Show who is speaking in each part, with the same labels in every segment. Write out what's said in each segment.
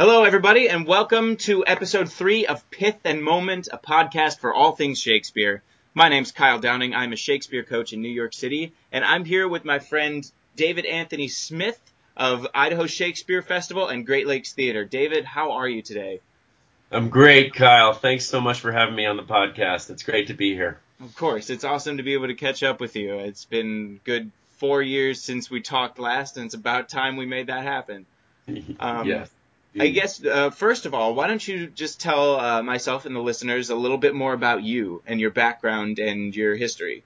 Speaker 1: Hello, everybody, and welcome to episode three of Pith and Moment, a podcast for all things Shakespeare. My name's Kyle Downing. I'm a Shakespeare coach in New York City, and I'm here with my friend David Anthony Smith of Idaho Shakespeare Festival and Great Lakes Theater. David, how are you today?
Speaker 2: I'm great, Kyle. Thanks so much for having me on the podcast. It's great to be here.
Speaker 1: Of course, it's awesome to be able to catch up with you. It's been good four years since we talked last, and it's about time we made that happen.
Speaker 2: Um, yes.
Speaker 1: I guess uh, first of all, why don't you just tell uh, myself and the listeners a little bit more about you and your background and your history?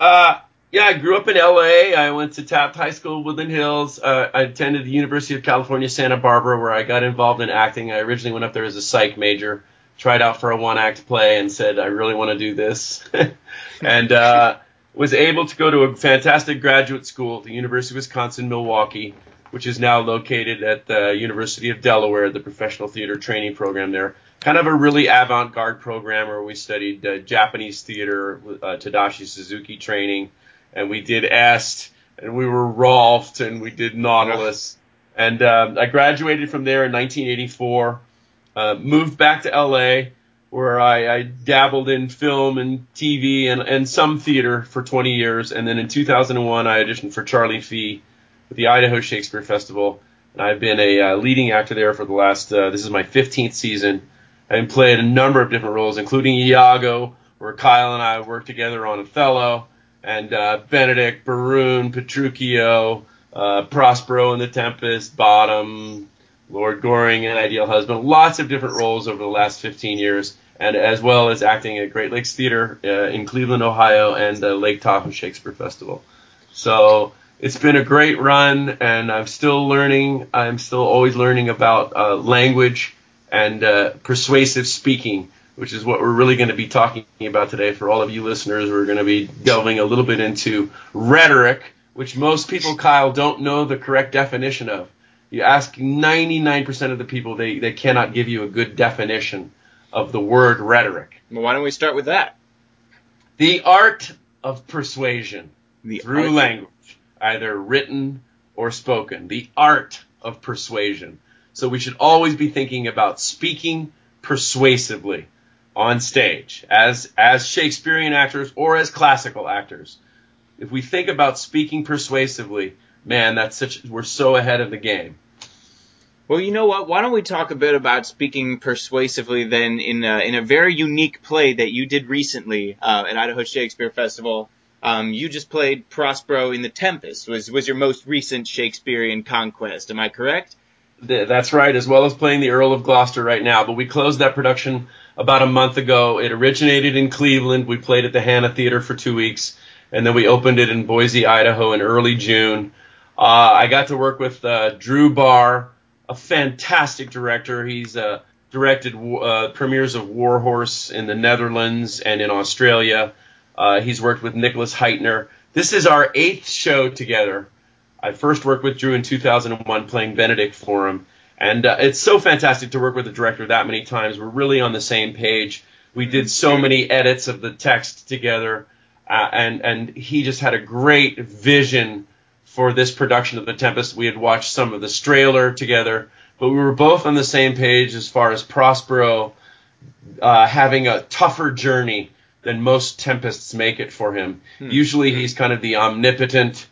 Speaker 2: Uh, yeah, I grew up in LA. I went to Taft High School, Woodland Hills. Uh, I attended the University of California, Santa Barbara, where I got involved in acting. I originally went up there as a psych major, tried out for a one act play, and said, I really want to do this. and uh, was able to go to a fantastic graduate school, the University of Wisconsin Milwaukee which is now located at the University of Delaware, the professional theater training program there. Kind of a really avant-garde program where we studied uh, Japanese theater, uh, Tadashi Suzuki training, and we did Est, and we were Rolf, and we did Nautilus. And uh, I graduated from there in 1984, uh, moved back to LA, where I, I dabbled in film and TV and, and some theater for 20 years. And then in 2001, I auditioned for Charlie Fee with the Idaho Shakespeare Festival, and I've been a uh, leading actor there for the last. Uh, this is my 15th season. I've played a number of different roles, including Iago, where Kyle and I worked together on Othello, and uh, Benedick, Berowne, Petruchio, uh, Prospero in The Tempest, Bottom, Lord Goring, and Ideal Husband. Lots of different roles over the last 15 years, and as well as acting at Great Lakes Theater uh, in Cleveland, Ohio, and the Lake Tahoe Shakespeare Festival. So it's been a great run, and I'm still learning. I'm still always learning about uh, language and uh, persuasive speaking, which is what we're really going to be talking about today. For all of you listeners, we're going to be delving a little bit into rhetoric, which most people, Kyle, don't know the correct definition of. You ask 99% of the people, they, they cannot give you a good definition of the word rhetoric.
Speaker 1: Well, why don't we start with that?
Speaker 2: The art of persuasion
Speaker 1: the
Speaker 2: through language either written or spoken, the art of persuasion. So we should always be thinking about speaking persuasively on stage as as Shakespearean actors or as classical actors. If we think about speaking persuasively, man, that's such we're so ahead of the game.
Speaker 1: Well, you know what? Why don't we talk a bit about speaking persuasively then in a, in a very unique play that you did recently uh, at Idaho Shakespeare Festival um, you just played Prospero in The Tempest. Was was your most recent Shakespearean conquest? Am I correct?
Speaker 2: That's right, as well as playing the Earl of Gloucester right now. But we closed that production about a month ago. It originated in Cleveland. We played at the Hanna Theater for two weeks, and then we opened it in Boise, Idaho, in early June. Uh, I got to work with uh, Drew Barr, a fantastic director. He's uh, directed uh, premieres of Warhorse in the Netherlands and in Australia. Uh, he's worked with Nicholas Hytner. This is our eighth show together. I first worked with Drew in 2001 playing Benedick for him. And uh, it's so fantastic to work with a director that many times. We're really on the same page. We did so many edits of the text together. Uh, and, and he just had a great vision for this production of The Tempest. We had watched some of the Strehler together, but we were both on the same page as far as Prospero uh, having a tougher journey than most tempests make it for him. Hmm. Usually he's kind of the omnipotent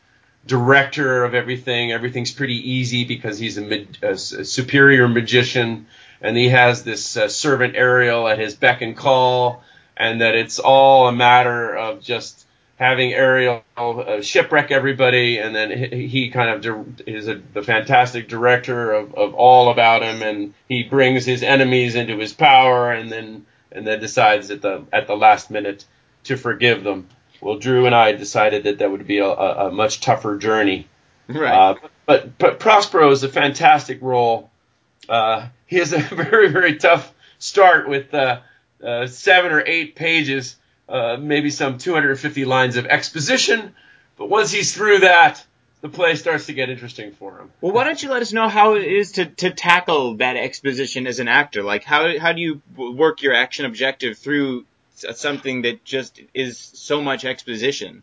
Speaker 2: director of everything. Everything's pretty easy because he's a, a, a superior magician and he has this uh, servant Ariel at his beck and call and that it's all a matter of just having Ariel uh, shipwreck everybody, and then he, he kind of di- is a, the fantastic director of, of all about him, and he brings his enemies into his power, and then and then decides at the at the last minute to forgive them. Well, Drew and I decided that that would be a, a much tougher journey.
Speaker 1: Right. Uh,
Speaker 2: but but Prospero is a fantastic role. Uh, he has a very very tough start with uh, uh seven or eight pages, uh, maybe some 250 lines of exposition. But once he's through that, the play starts to get interesting for him.
Speaker 1: Well, why don't you let us know how it is to, to tackle that exposition as an actor? Like, how, how do you work your action objective through something that just is so much exposition?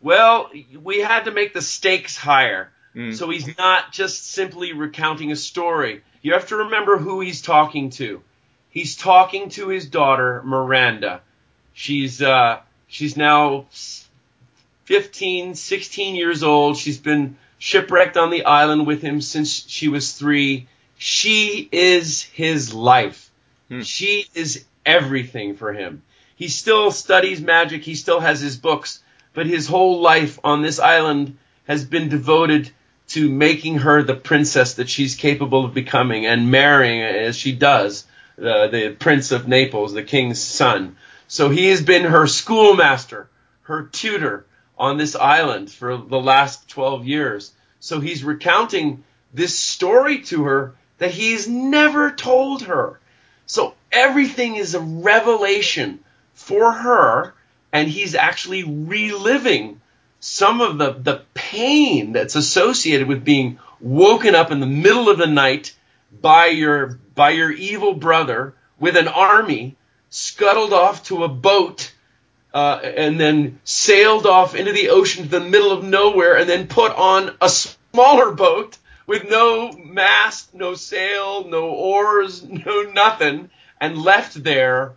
Speaker 2: Well, we had to make the stakes higher. Mm. So he's not just simply recounting a story. You have to remember who he's talking to. He's talking to his daughter Miranda. She's uh, she's now 15, 16 years old. She's been shipwrecked on the island with him since she was three. She is his life. Hmm. She is everything for him. He still studies magic. He still has his books, but his whole life on this island has been devoted to making her the princess that she's capable of becoming and marrying as she does uh, the prince of Naples, the king's son. So he has been her schoolmaster, her tutor on this island for the last 12 years. So he's recounting this story to her that he's never told her. So everything is a revelation for her, and he's actually reliving some of the, the pain that's associated with being woken up in the middle of the night by your by your evil brother with an army scuttled off to a boat uh, and then sailed off into the ocean to the middle of nowhere and then put on a smaller boat with no mast, no sail, no oars, no nothing, and left there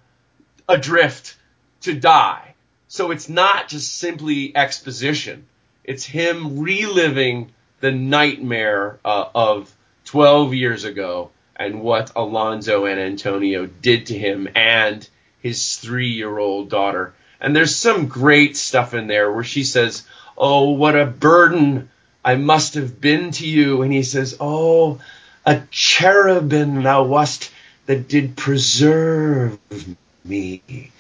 Speaker 2: adrift to die. So it's not just simply exposition. It's him reliving the nightmare uh, of 12 years ago and what Alonso and Antonio did to him and his three year old daughter. And there's some great stuff in there where she says, Oh, what a burden I must have been to you. And he says, Oh, a cherubim thou wast that did preserve me.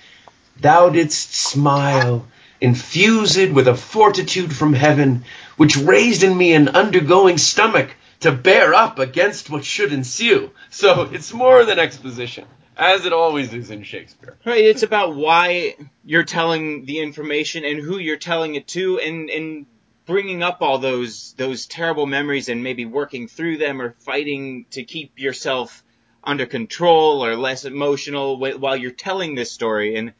Speaker 2: Thou didst smile, infused with a fortitude from heaven, which raised in me an undergoing stomach to bear up against what should ensue. So it's more than exposition, as it always is in Shakespeare.
Speaker 1: Right, it's about why you're telling the information and who you're telling it to, and and bringing up all those those terrible memories and maybe working through them or fighting to keep yourself under control or less emotional while you're telling this story and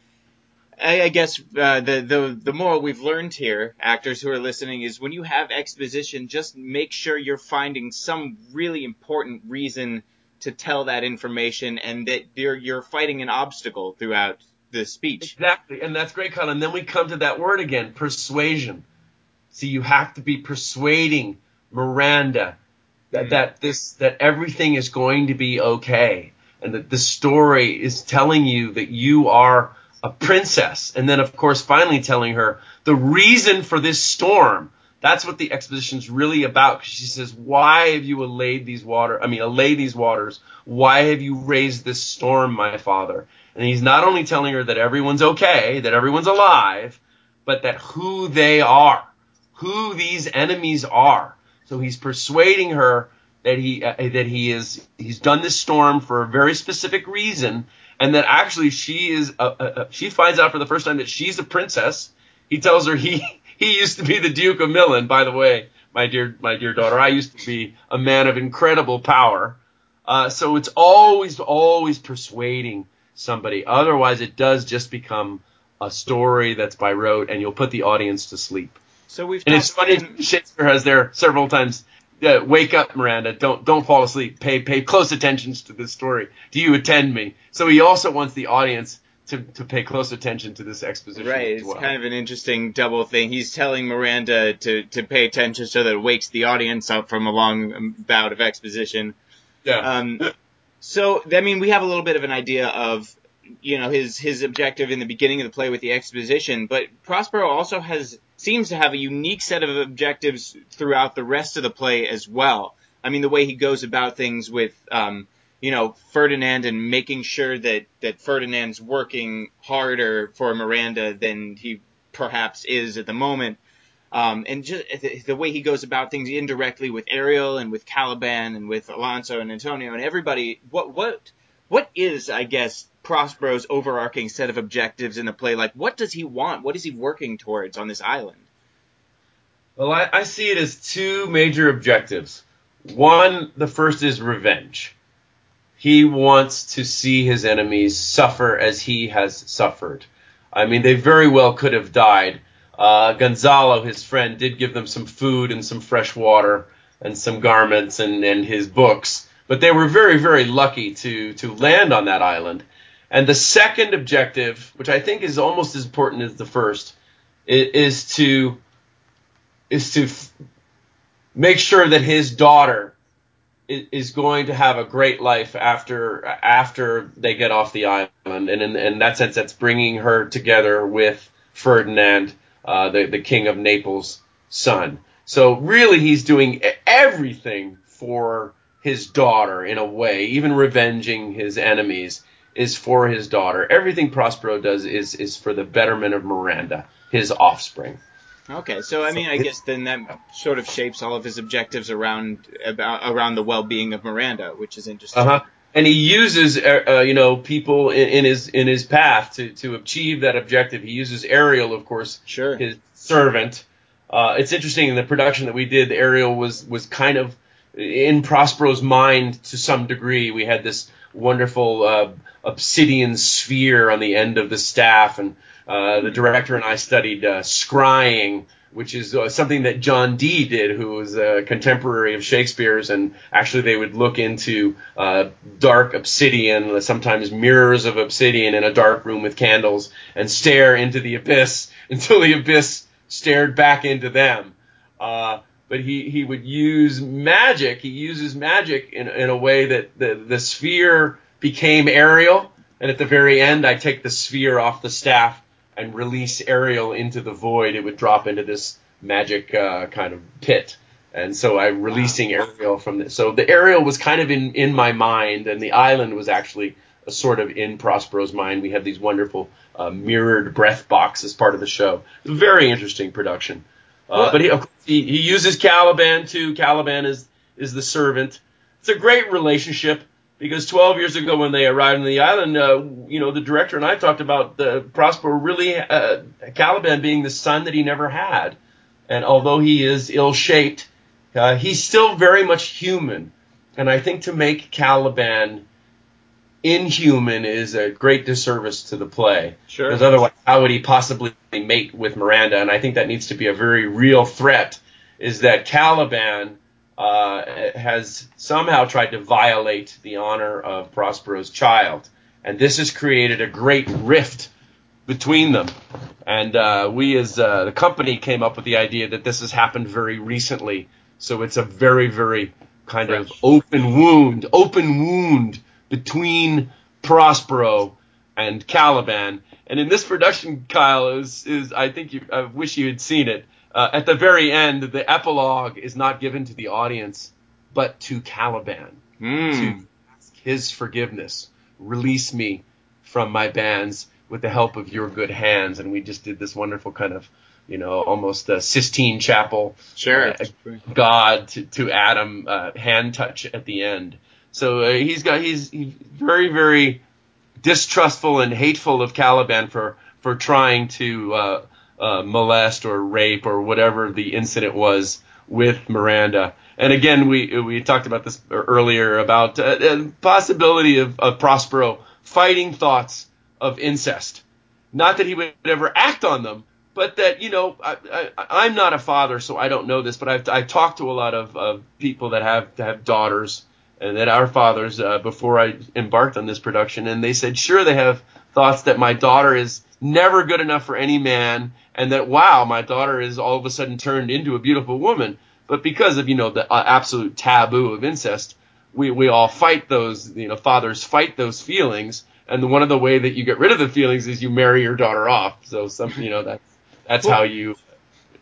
Speaker 1: I, guess uh, the the the moral we've learned here, actors who are listening, is when you have exposition, just make sure you're finding some really important reason to tell that information, and that you're you're fighting an obstacle throughout the speech.
Speaker 2: Exactly, and that's great, Colin. And then we come to that word again, persuasion. See, you have to be persuading Miranda that, mm. that this that everything is going to be okay, and that the story is telling you that you are a princess. And then, of course, finally telling her the reason for this storm. That's what the exposition is really about. Because she says, "Why have you allayed these water? I mean, allay these waters. Why have you raised this storm, my father?" And he's not only telling her that everyone's okay, that everyone's alive, but that who they are, who these enemies are. So he's persuading her that he uh, that he is he's done this storm for a very specific reason, and that actually she is a, a, a, she finds out for the first time that she's a princess. He tells her he he used to be the Duke of Milan. By the way, my dear my dear daughter, I used to be a man of incredible power. Uh, so it's always always persuading somebody. Otherwise, it does just become a story that's by rote, and you'll put the audience to sleep.
Speaker 1: So we've
Speaker 2: and it's funny. Shakespeare has there several times uh, wake up, Miranda. Don't don't fall asleep. Pay pay close attention to this story. Do you attend me? So he also wants the audience to, to pay close attention to this exposition.
Speaker 1: Right. It's well. kind of an interesting double thing. He's telling Miranda to, to pay attention so that it wakes the audience up from a long bout of exposition.
Speaker 2: Yeah.
Speaker 1: Um, so, I mean, we have a little bit of an idea of, you know, his, his objective in the beginning of the play with the exposition, but Prospero also has seems to have a unique set of objectives throughout the rest of the play as well. I mean, the way he goes about things with, um, you know, Ferdinand and making sure that, that Ferdinand's working harder for Miranda than he perhaps is at the moment. Um, and just the, the, way he goes about things indirectly with Ariel and with Caliban and with Alonso and Antonio and everybody. What, what, what is, I guess, Prospero's overarching set of objectives in the play? Like, what does he want? What is he working towards on this island?
Speaker 2: Well, I, I see it as two major objectives. One, the first is revenge. He wants to see his enemies suffer as he has suffered. I mean, they very well could have died. Uh, Gonzalo, his friend, did give them some food and some fresh water and some garments and, and his books but they were very, very lucky to to land on that island. And the second objective, which I think is almost as important as the first, is, to is to f- make sure that his daughter is, going to have a great life after after they get off the island, and in, in that sense, that's bringing her together with Ferdinand, uh, the the king of Naples' son. So really, he's doing everything for his daughter in a way, even revenging his enemies is for his daughter. Everything Prospero does is is for the betterment of Miranda, his offspring.
Speaker 1: Okay, so I mean, I guess then that sort of shapes all of his objectives around about around the well-being of Miranda, which is interesting.
Speaker 2: Uh-huh. And he uses, uh, uh, you know, people in, in, his in his path to to achieve that objective. He uses Ariel, of course,
Speaker 1: sure,
Speaker 2: his servant. Uh, it's interesting in the production that we did. Ariel was was kind of in Prospero's mind to some degree. We had this wonderful uh, obsidian sphere on the end of the staff, and uh, the director and I studied uh, scrying, which is uh, something that John Dee did, who was a contemporary of Shakespeare's, and actually they would look into uh, dark obsidian, sometimes mirrors of obsidian in a dark room with candles, and stare into the abyss until the abyss stared back into them. Uh, but he, he would use magic. He uses magic in, in a way that the, the sphere became Ariel And at the very end, I take the sphere off the staff and release Ariel into the void. It would drop into this magic uh, kind of pit. And so I'm releasing Ariel from this. So the Ariel was kind of in, in my mind, and the island was actually a sort of in Prospero's mind. We have these wonderful uh, mirrored breath box as part of the show. Very interesting production. Uh, but he, he, he uses Caliban too. Caliban is is the servant. It's a great relationship because 12 years ago when they arrived on the island, uh, you know, the director and I talked about the Prospero really uh, Caliban being the son that he never had, and although he is ill-shaped, uh, he's still very much human. And I think to make Caliban inhuman is a great disservice to the play.
Speaker 1: Sure.
Speaker 2: Because otherwise, how would he possibly mate with Miranda? And I think that needs to be a very real threat. Is that Caliban uh, has somehow tried to violate the honor of Prospero's child, and this has created a great rift between them. And uh, we, as uh, the company, came up with the idea that this has happened very recently. So it's a very, very kind Fresh. of open wound, open wound between Prospero and Caliban. And in this production, Kyle, is, is I think you, I wish you had seen it. Uh, at the very end, the epilogue is not given to the audience, but to Caliban
Speaker 1: mm.
Speaker 2: to ask his forgiveness. Release me from my bands with the help of your good hands. And we just did this wonderful kind of, you know, almost a Sistine Chapel,
Speaker 1: sure,
Speaker 2: uh, God to, to Adam uh, hand touch at the end. So uh, he's got he's, he's very very distrustful and hateful of Caliban for for trying to uh, molest or rape or whatever the incident was with Miranda. And again, we we talked about this earlier about uh, possibility of, of Prospero fighting thoughts of incest. Not that he would ever act on them, but that you know I, I, am not a father, so I don't know this. But I've I've talked to a lot of, of people that have have daughters and that our fathers uh, before I embarked on this production, and they said, sure, they have thoughts that my daughter is never good enough for any man, and that wow, my daughter is all of a sudden turned into a beautiful woman. But because of you know the uh, absolute taboo of incest, we we all fight those you know fathers fight those feelings, and one of the way that you get rid of the feelings is you marry your daughter off. So some you know that's that's well, how you.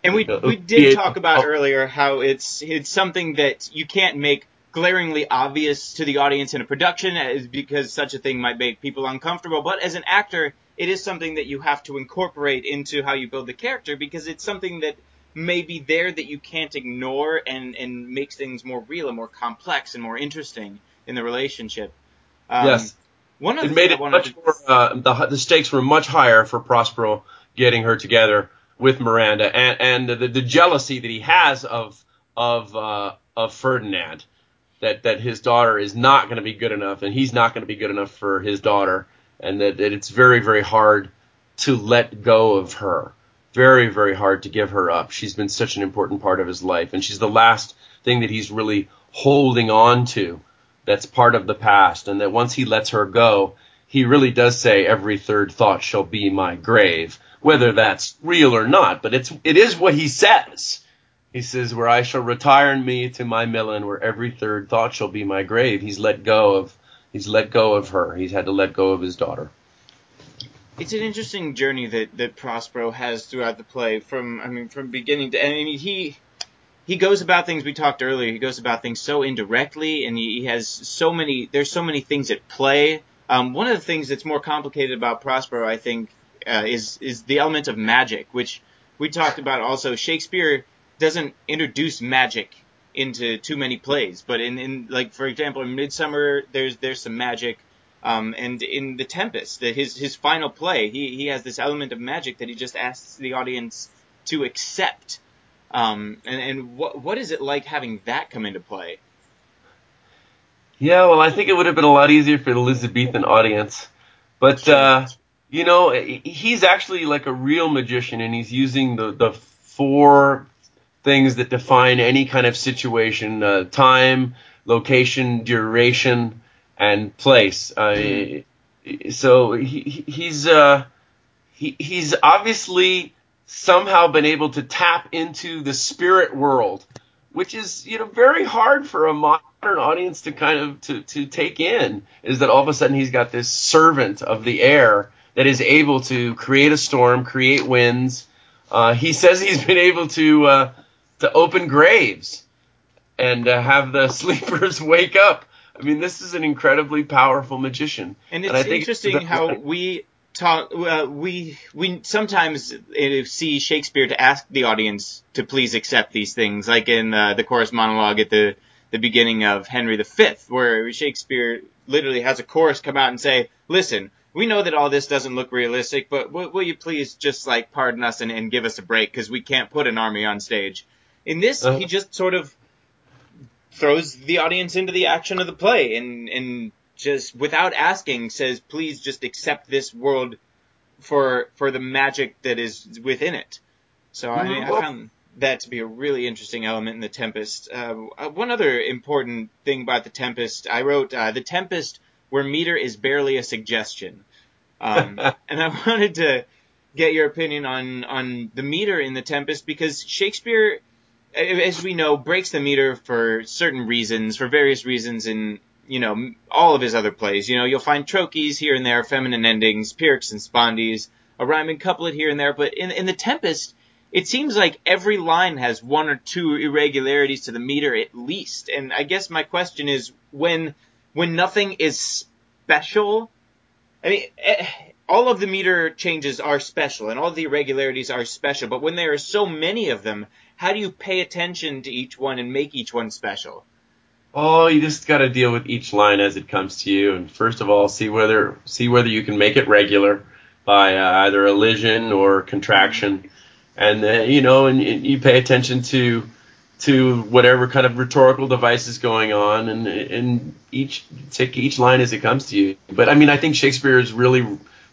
Speaker 1: And we we did talk about earlier how it's it's something that you can't make glaringly obvious to the audience in a production is because such a thing might make people uncomfortable. But as an actor, it is something that you have to incorporate into how you build the character because it's something that may be there that you can't ignore and, and makes things more real and more complex and more interesting in the relationship.
Speaker 2: Um, yes. One of it made it much more, uh, the, the stakes were much higher for Prospero getting her together with Miranda and, and the, the jealousy that he has of, of, uh, of Ferdinand that that his daughter is not going to be good enough, and he's not going to be good enough for his daughter, and that, that it's very very hard to let go of her. Very very hard to give her up. She's been such an important part of his life, and she's the last thing that he's really holding on to. that's part of the past, and that once he lets her go, he really does say, "Every third thought shall be my grave," whether that's real or not. But it's it is what he says. He says, "Where I shall retire me to my Milan, where every third thought shall be my grave." He's let go of he's let go of her. He's had to let go of his daughter.
Speaker 1: It's an interesting journey that, that Prospero has throughout the play from I mean from beginning to end. I mean he he goes about things we talked earlier he goes about things so indirectly and he, he has so many there's so many things at play um, one of the things that's more complicated about Prospero I think uh, is is the element of magic which we talked about also Shakespeare doesn't introduce magic into too many plays but in, in like for example in Midsummer there's there's some magic um, and in The Tempest, that his his final play, he he has this element of magic that he just asks the audience to accept. Um, and and what what is it like having that come into play?
Speaker 2: Yeah, well, I think it would have been a lot easier for the Elizabethan audience, but uh, you know, he's actually like a real magician, and he's using the the four things that define any kind of situation: uh, time, location, duration, and place. Uh, so he, he's uh, he, he's obviously somehow been able to tap into the spirit world, which is you know very hard for a modern audience to kind of to, to take in. Is that all of a sudden he's got this servant of the air that is able to create a storm, create winds. Uh, he says he's been able to uh, to open graves and uh, have the sleepers wake up I mean, this is an incredibly powerful magician.
Speaker 1: And it's and interesting how we talk. Uh, we we sometimes uh, see Shakespeare to ask the audience to please accept these things, like in uh, the chorus monologue at the the beginning of Henry V, where Shakespeare literally has a chorus come out and say, "Listen." We know that all this doesn't look realistic, but will, will you please just like pardon us and, and give us a break because we can't put an army on stage. In this, uh-huh. he just sort of throws the audience into the action of the play and and just without asking says please just accept this world for for the magic that is within it so. I, mean, I found that to be a really interesting element in the tempest uh, uh, one other important thing about the tempest i wrote uh, the tempest where meter is barely a suggestion um, and i wanted to get your opinion on on the meter in the tempest because shakespeare as we know, breaks the meter for certain reasons, for various reasons in, you know, all of his other plays. You know, you'll find trochees here and there, feminine endings, pyrrhics and spondees, a rhyming couplet here and there, but in, in The Tempest, it seems like every line has one or two irregularities to the meter at least. And I guess my question is, when, when nothing is special, I mean, eh, all of the meter changes are special and all the irregularities are special, but when there are so many of them, how do you pay attention to each one and make each one special?
Speaker 2: Oh, you just got to deal with each line as it comes to you, and first of all, see whether see whether you can make it regular by uh, either elision or contraction, and you know, and, and you pay attention to to whatever kind of rhetorical device is going on, and and each take each line as it comes to you. But I mean, I think Shakespeare is really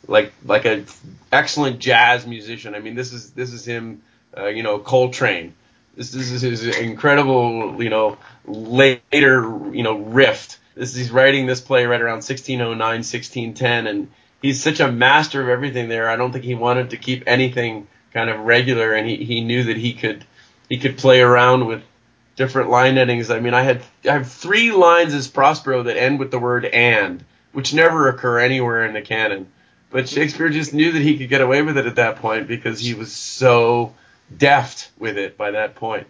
Speaker 2: like like a excellent jazz musician. I mean, this is this is him, uh, you know, Coltrane. This, this is his incredible, you know, later, you know, rift. This he's writing this play right around 1609, 1610, and he's such a master of everything there. I don't think he wanted to keep anything kind of regular, and he, he knew that he could he could play around with different line endings. I mean, I had I have three lines as Prospero that end with the word and, which never occur anywhere in the canon. But Shakespeare just knew that he could get away with it at that point because he was so deft with it by that point.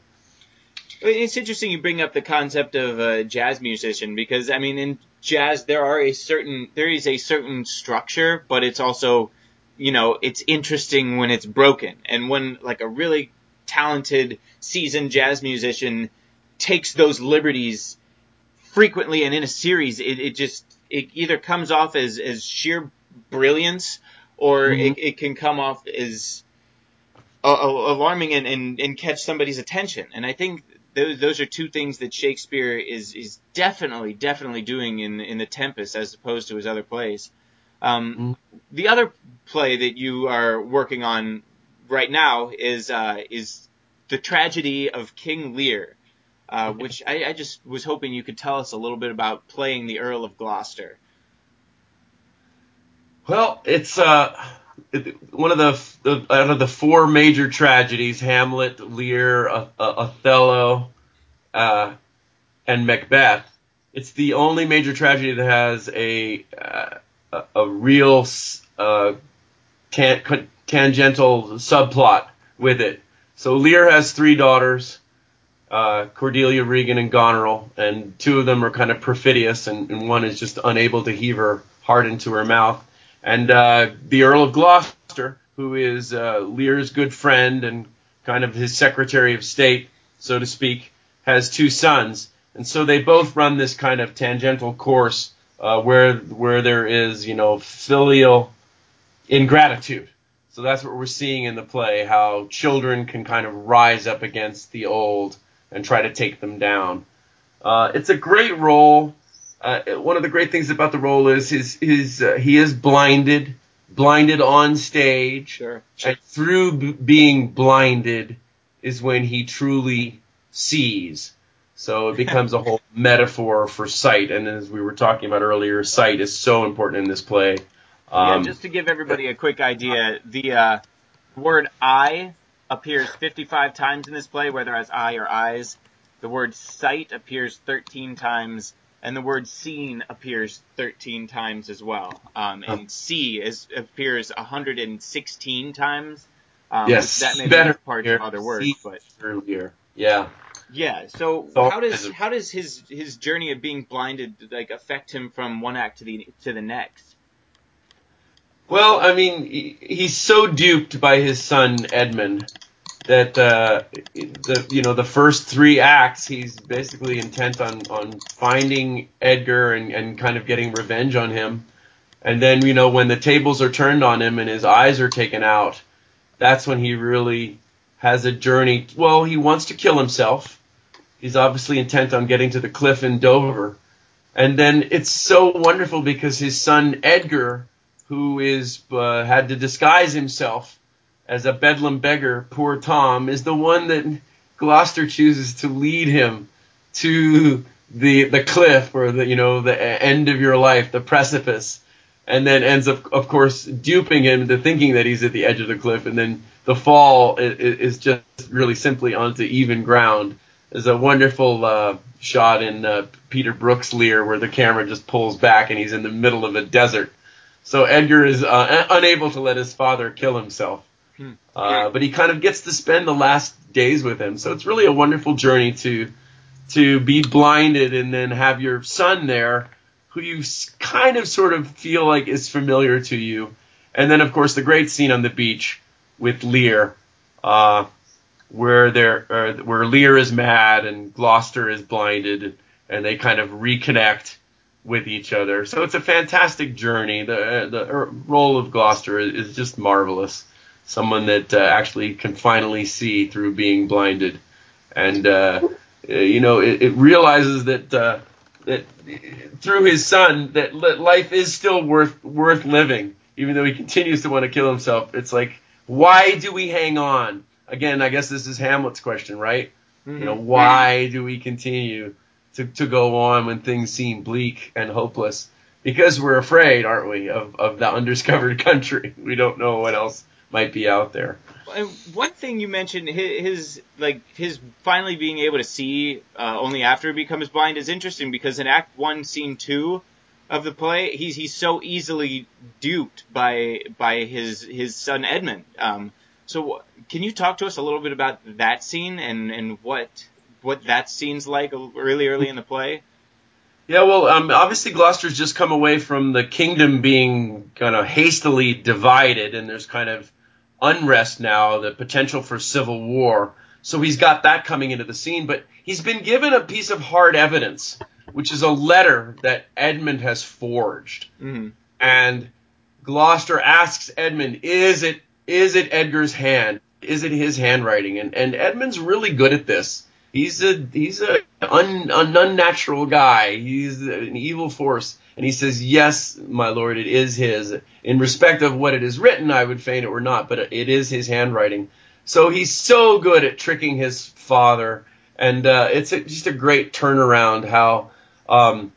Speaker 1: It's interesting you bring up the concept of a jazz musician because I mean in jazz there are a certain there is a certain structure, but it's also you know it's interesting when it's broken and when like a really talented seasoned jazz musician takes those liberties frequently and in a series it, it just it either comes off as as sheer brilliance, or mm-hmm. it, it, can come off as alarming and, and, and catch somebody's attention. And I think those those are two things that Shakespeare is is definitely definitely doing in in the Tempest as opposed to his other plays. Um, mm-hmm. The other play that you are working on right now is uh, is the tragedy of King Lear. uh, which I, I just was hoping you could tell us a little bit about playing the Earl of Gloucester.
Speaker 2: Well, it's uh, one of the, out of the four major tragedies: Hamlet, Lear, Othello, uh, and Macbeth. It's the only major tragedy that has a uh, a, real uh, tan- tangential subplot with it. So Lear has three daughters, uh, Cordelia, Regan, and Goneril, and two of them are kind of perfidious, and, and one is just unable to heave her heart into her mouth. And uh, the Earl of Gloucester, who is uh, Lear's good friend and kind of his Secretary of State, so to speak, has two sons, and so they both run this kind of tangential course uh, where where there is you know filial ingratitude. So that's what we're seeing in the play, how children can kind of rise up against the old and try to take them down. Uh, it's a great role. Uh, one of the great things about the role is his his uh, he is blinded, blinded on stage.
Speaker 1: Sure.
Speaker 2: And through b- being blinded is when he truly sees. So it becomes a whole metaphor for sight. And as we were talking about earlier, sight is so important in this play.
Speaker 1: Um, yeah, just to give everybody a quick idea, the uh, word "I" appears 55 times in this play, whether as "I" or "eyes." The word "sight" appears 13 times, and the word "seen" appears 13 times as well. Um, and "see" is appears 116 times.
Speaker 2: Um, yes,
Speaker 1: that may be part of other words, but
Speaker 2: earlier, yeah.
Speaker 1: Yeah. So, so how does how does his his journey of being blinded like affect him from one act to the to the next?
Speaker 2: Well, I mean, he's so duped by his son Edmund that uh, the you know the first three acts he's basically intent on on finding Edgar and and kind of getting revenge on him, and then you know when the tables are turned on him and his eyes are taken out, that's when he really has a journey. Well, he wants to kill himself. He's obviously intent on getting to the cliff in Dover, and then it's so wonderful because his son Edgar who is uh, had to disguise himself as a bedlam beggar, poor Tom, is the one that Gloucester chooses to lead him to the the cliff or the you know the end of your life, the precipice, and then ends up, of course, duping him into thinking that he's at the edge of the cliff, and then the fall is, just really simply onto even ground. There's a wonderful uh, shot in uh, Peter Brook's Lear where the camera just pulls back and he's in the middle of a desert so Edgar is uh, unable to let his father kill himself. Hmm. Uh, but he kind of gets to spend the last days with him. So it's really a wonderful journey to to be blinded and then have your son there who you kind of sort of feel like is familiar to you. And then of course the great scene on the beach with Lear, uh, where there uh, where Lear is mad and Gloucester is blinded, and they kind of reconnect with each other. So it's a fantastic journey. The the er, role of Gloucester is just marvelous. Someone that uh, actually can finally see through being blinded, and uh, you know it, it realizes that uh, that through his son that life is still worth worth living, even though he continues to want to kill himself. It's like why do we hang on? Again, I guess this is Hamlet's question, right? Mm-hmm. You know, why do we continue? to, to go on when things seem bleak and hopeless because we're afraid, aren't we, of, of the undiscovered country? We don't know what else might be out there.
Speaker 1: And one thing you mentioned, his, his like his finally being able to see uh, only after he becomes blind is interesting because in Act One, Scene Two of the play, he's he's so easily duped by by his his son Edmund. Um, so can you talk to us a little bit about that scene and and what what that scene's like really early in the play?
Speaker 2: Yeah, well, um, obviously Gloucester's just come away from the kingdom being kind of hastily divided, and there's kind of unrest now, the potential for civil war. So he's got that coming into the scene, but he's been given a piece of hard evidence, which is a letter that Edmund has forged. Mm-hmm. And Gloucester asks Edmund, "Is it is it Edgar's hand? Is it his handwriting?" And and Edmund's really good at this he's a he's a un, an unnatural guy. He's an evil force. And he says, "Yes, my lord, it is his. In respect of what it is written, I would fain it were not, but it is his handwriting." So he's so good at tricking his father and uh, it's a, just a great turnaround how um,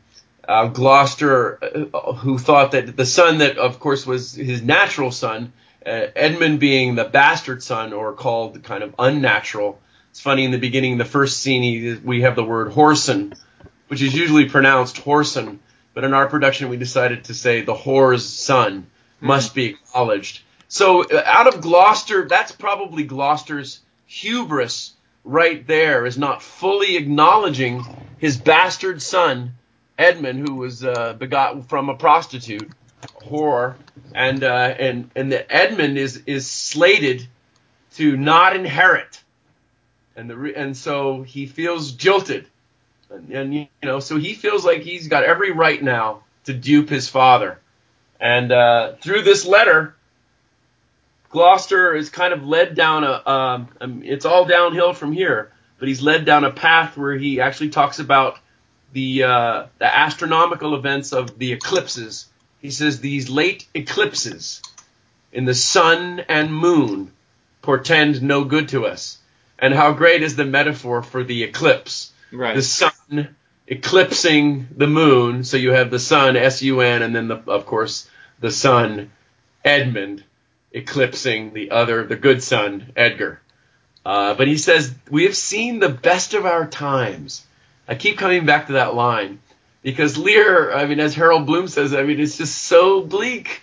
Speaker 2: uh, Gloucester, uh, who thought that the son that, of course, was his natural son, uh, Edmund being the bastard son, or called kind of unnatural. It's funny in the beginning, the first scene, he, we have the word Whoreson, which is usually pronounced Horson, but in our production, we decided to say the whore's son must mm-hmm. be acknowledged. So uh, out of Gloucester, that's probably Gloucester's hubris right there, is not fully acknowledging his bastard son Edmund, who was uh, begot from a prostitute, whore, and uh, and and the Edmund is is slated to not inherit, and the and so he feels jilted, and, and you know so he feels like he's got every right now to dupe his father, and uh, through this letter. Gloucester is kind of led down a, um, it's all downhill from here, but he's led down a path where he actually talks about the uh, the astronomical events of the eclipses. He says these late eclipses in the sun and moon portend no good to us. And how great is the metaphor for the eclipse?
Speaker 1: Right.
Speaker 2: The sun eclipsing the moon, so you have the sun S U N, and then the, of course the sun Edmund eclipsing the other, the good son Edgar. Uh, but he says we have seen the best of our times I keep coming back to that line because Lear, I mean, as Harold Bloom says, I mean, it's just so bleak.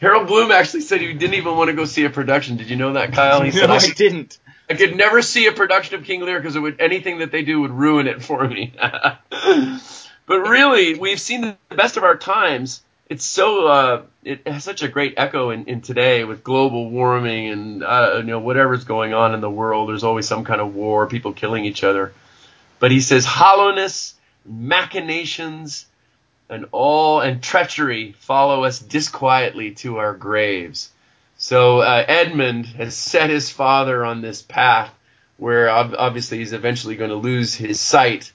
Speaker 2: Harold Bloom actually said he didn't even want to go see a production. Did you know that, Kyle? He
Speaker 1: said, no, I, I didn't.
Speaker 2: I could never see a production of King Lear because it would anything that they do would ruin it for me. but really, we've seen the best of our times. It's so uh, it has such a great echo in, in today with global warming and uh, you know whatever's going on in the world. There's always some kind of war, people killing each other. But he says hollowness, machinations, and all and treachery follow us disquietly to our graves. So uh, Edmund has set his father on this path where obviously he's eventually going to lose his sight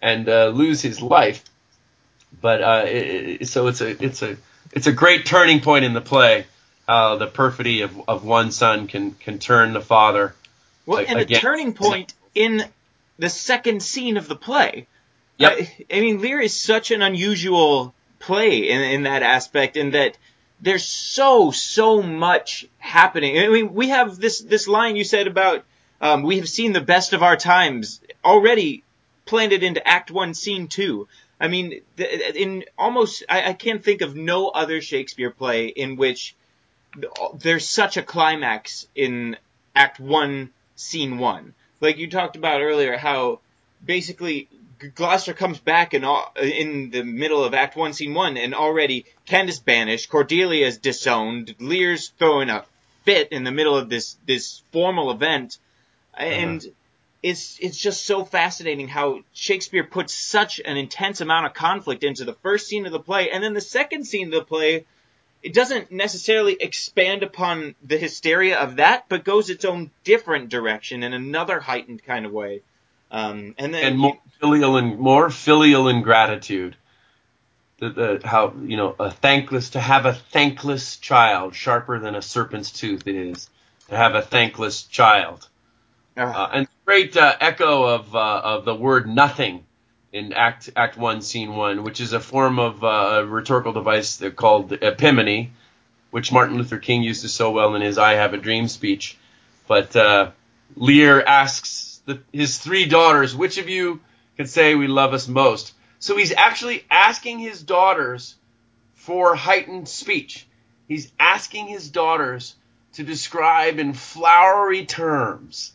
Speaker 2: and uh, lose his life. But uh, it, so it's a it's a it's a great turning point in the play. How the perfidy of, of one son can can turn the father.
Speaker 1: Well, and the turning point in the second scene of the play.
Speaker 2: Yep.
Speaker 1: I, I mean, Lear is such an unusual play in, in that aspect, in that there's so so much happening. I mean, we have this this line you said about um, we have seen the best of our times already planted into Act One, Scene Two. I mean, in almost I, I can't think of no other Shakespeare play in which there's such a climax in Act One, Scene One like you talked about earlier, how basically Gloucester comes back in, all, in the middle of Act One, Scene One, and already Kent is banished, Cordelia's disowned, Lear's throwing a fit in the middle of this this formal event, uh-huh. and uh-huh. it's it's just so fascinating how Shakespeare puts such an intense amount of conflict into the first scene of the play, and then the second scene of the play it doesn't necessarily expand upon the hysteria of that, but goes its own different direction in another heightened kind of way. Um, and then
Speaker 2: and more filial and more filial ingratitude. The, the how you know a thankless to have a thankless child sharper than a serpent's tooth is to have a thankless child. Uh, uh, and great uh, echo of uh, of the word nothing in Act Act One, Scene One, which is a form of uh, a rhetorical device called epimone, which Martin Luther King uses so well in his "I Have a Dream" speech. But uh, Lear asks the, his three daughters, "Which of you can say we love us most?" So he's actually asking his daughters for heightened speech. He's asking his daughters to describe in flowery terms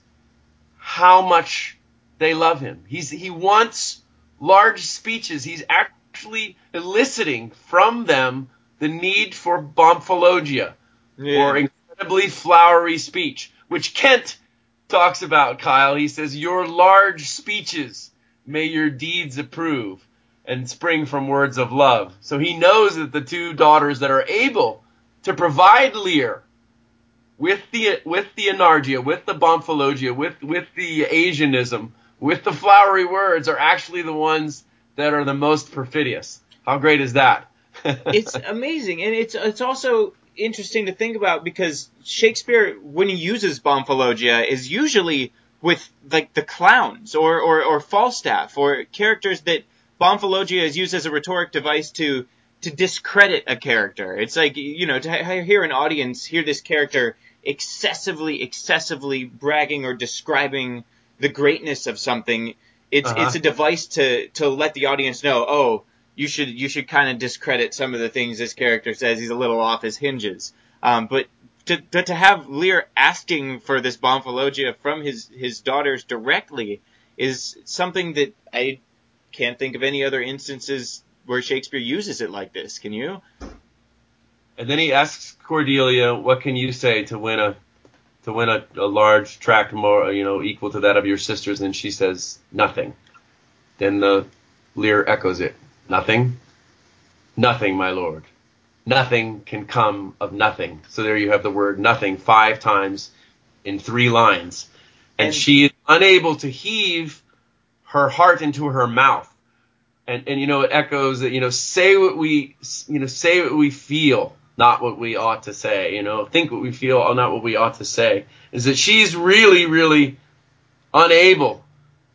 Speaker 2: how much they love him. He's, he wants large speeches, he's actually eliciting from them the need for bomphiologia, yeah. or incredibly flowery speech, which Kent talks about, Kyle. He says, Your large speeches may your deeds approve and spring from words of love. So he knows that the two daughters that are able to provide Lear with the with the enargia, with the bomphiologia, with with the Asianism, with the flowery words are actually the ones that are the most perfidious. How great is that?
Speaker 1: it's amazing, and it's it's also interesting to think about because Shakespeare, when he uses bomphiologia, is usually with like the clowns or or, or Falstaff or characters that bomphiologia is used as a rhetoric device to to discredit a character. It's like you know to hear an audience hear this character excessively excessively bragging or describing the greatness of something. It's uh-huh. it's a device to to let the audience know, oh, you should you should kind of discredit some of the things this character says. He's a little off his hinges. Um, but to, to, have Lear asking for this bomphiologia from his his daughters directly is something that I can't think of any other instances where Shakespeare uses it like this. Can you?
Speaker 2: And then he asks Cordelia, "What can you say to win a to win a, a large tract more, you know, equal to that of your sisters?" And she says, "Nothing." Then the Lear echoes it. Nothing? Nothing, my lord. Nothing can come of nothing. So there you have the word nothing five times in three lines. And, and she is unable to heave her heart into her mouth. And, and you know, it echoes that, you know, say what we, you know, say what we feel, not what we ought to say, you know, think what we feel, oh, not what we ought to say. Is that she's really, really unable